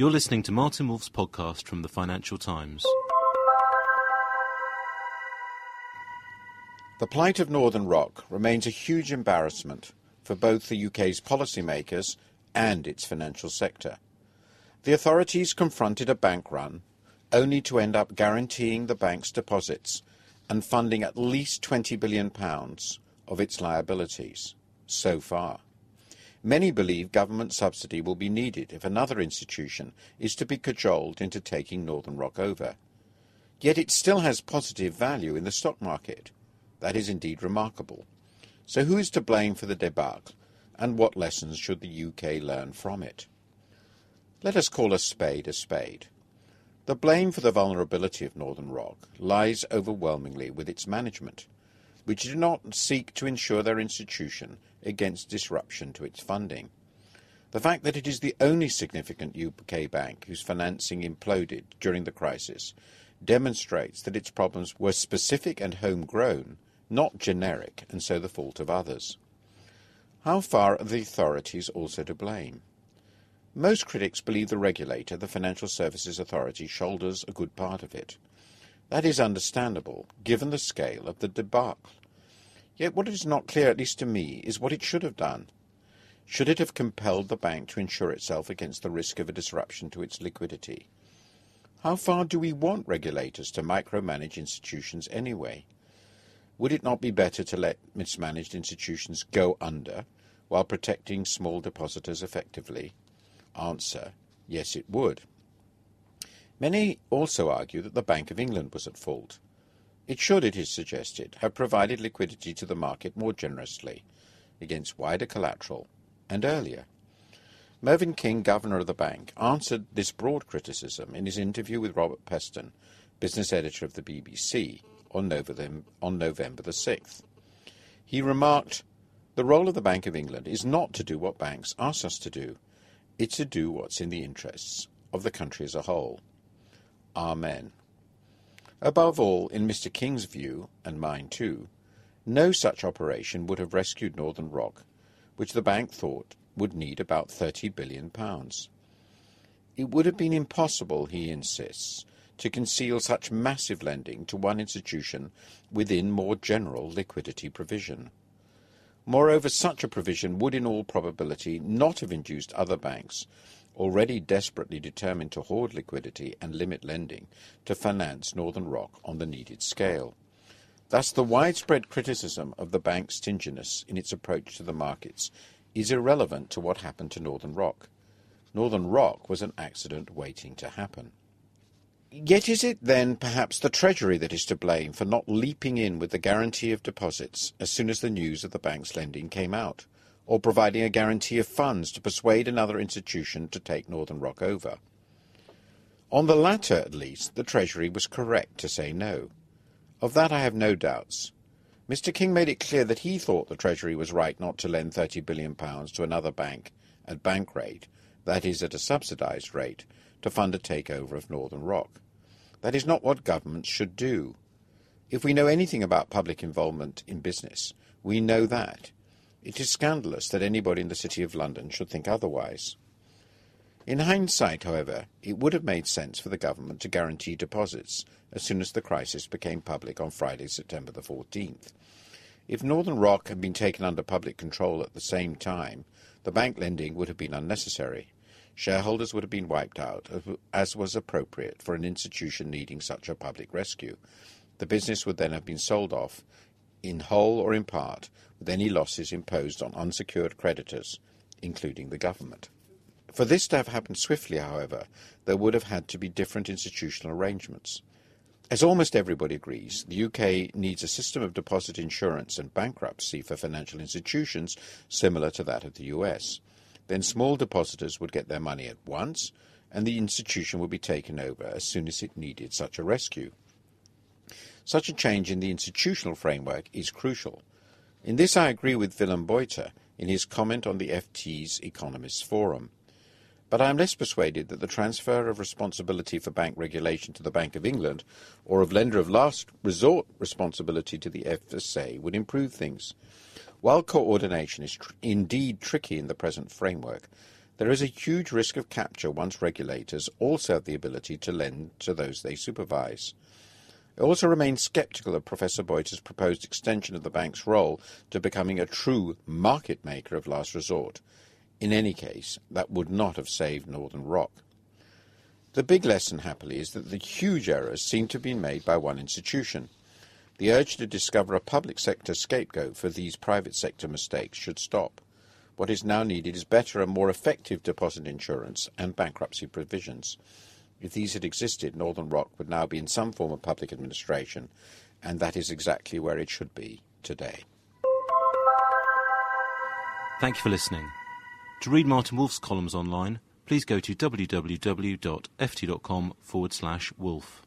You're listening to Martin Wolf's podcast from the Financial Times. The plight of Northern Rock remains a huge embarrassment for both the UK's policymakers and its financial sector. The authorities confronted a bank run only to end up guaranteeing the bank's deposits and funding at least £20 billion of its liabilities so far. Many believe government subsidy will be needed if another institution is to be cajoled into taking Northern Rock over. Yet it still has positive value in the stock market. That is indeed remarkable. So who is to blame for the debacle, and what lessons should the UK learn from it? Let us call a spade a spade. The blame for the vulnerability of Northern Rock lies overwhelmingly with its management, which do not seek to insure their institution against disruption to its funding. The fact that it is the only significant UK bank whose financing imploded during the crisis demonstrates that its problems were specific and homegrown not generic, and so the fault of others. How far are the authorities also to blame? Most critics believe the regulator, the Financial Services Authority, shoulders a good part of it. That is understandable, given the scale of the debacle. Yet what is not clear, at least to me, is what it should have done. Should it have compelled the bank to insure itself against the risk of a disruption to its liquidity? How far do we want regulators to micromanage institutions anyway? Would it not be better to let mismanaged institutions go under while protecting small depositors effectively? Answer, yes it would. Many also argue that the Bank of England was at fault. It should, it is suggested, have provided liquidity to the market more generously, against wider collateral, and earlier. Mervyn King, governor of the bank, answered this broad criticism in his interview with Robert Peston, business editor of the BBC, on November, on November the 6th. He remarked, The role of the Bank of England is not to do what banks ask us to do, it's to do what's in the interests of the country as a whole. Amen. Above all, in Mr. King's view, and mine too, no such operation would have rescued Northern Rock, which the bank thought would need about £30 billion. It would have been impossible, he insists, to conceal such massive lending to one institution within more general liquidity provision. Moreover, such a provision would in all probability not have induced other banks, already desperately determined to hoard liquidity and limit lending, to finance Northern Rock on the needed scale. Thus, the widespread criticism of the bank's stinginess in its approach to the markets is irrelevant to what happened to Northern Rock. Northern Rock was an accident waiting to happen. Yet is it then perhaps the Treasury that is to blame for not leaping in with the guarantee of deposits as soon as the news of the bank's lending came out, or providing a guarantee of funds to persuade another institution to take Northern Rock over? On the latter, at least, the Treasury was correct to say no. Of that I have no doubts. Mr. King made it clear that he thought the Treasury was right not to lend £30 billion to another bank at bank rate, that is, at a subsidised rate, to fund a takeover of Northern Rock. That is not what governments should do. If we know anything about public involvement in business, we know that. It is scandalous that anybody in the City of London should think otherwise. In hindsight, however, it would have made sense for the government to guarantee deposits as soon as the crisis became public on Friday, September the 14th. If Northern Rock had been taken under public control at the same time, the bank lending would have been unnecessary. Shareholders would have been wiped out, as was appropriate for an institution needing such a public rescue. The business would then have been sold off, in whole or in part, with any losses imposed on unsecured creditors, including the government. For this to have happened swiftly, however, there would have had to be different institutional arrangements. As almost everybody agrees, the UK needs a system of deposit insurance and bankruptcy for financial institutions similar to that of the US. Then small depositors would get their money at once, and the institution would be taken over as soon as it needed such a rescue. Such a change in the institutional framework is crucial. In this I agree with Willem Buiter in his comment on the FT's Economists Forum. But I am less persuaded that the transfer of responsibility for bank regulation to the Bank of England, or of lender of last resort responsibility to the FSA, would improve things. While coordination is tr- indeed tricky in the present framework, there is a huge risk of capture once regulators also have the ability to lend to those they supervise. I also remain sceptical of Professor Buiter's proposed extension of the bank's role to becoming a true market maker of last resort. In any case, that would not have saved Northern Rock. The big lesson, happily, is that the huge errors seem to have been made by one institution. The urge to discover a public sector scapegoat for these private sector mistakes should stop. What is now needed is better and more effective deposit insurance and bankruptcy provisions. If these had existed, Northern Rock would now be in some form of public administration, and that is exactly where it should be today. Thank you for listening. To read Martin Wolf's columns online, please go to www.ft.com forward slash wolf.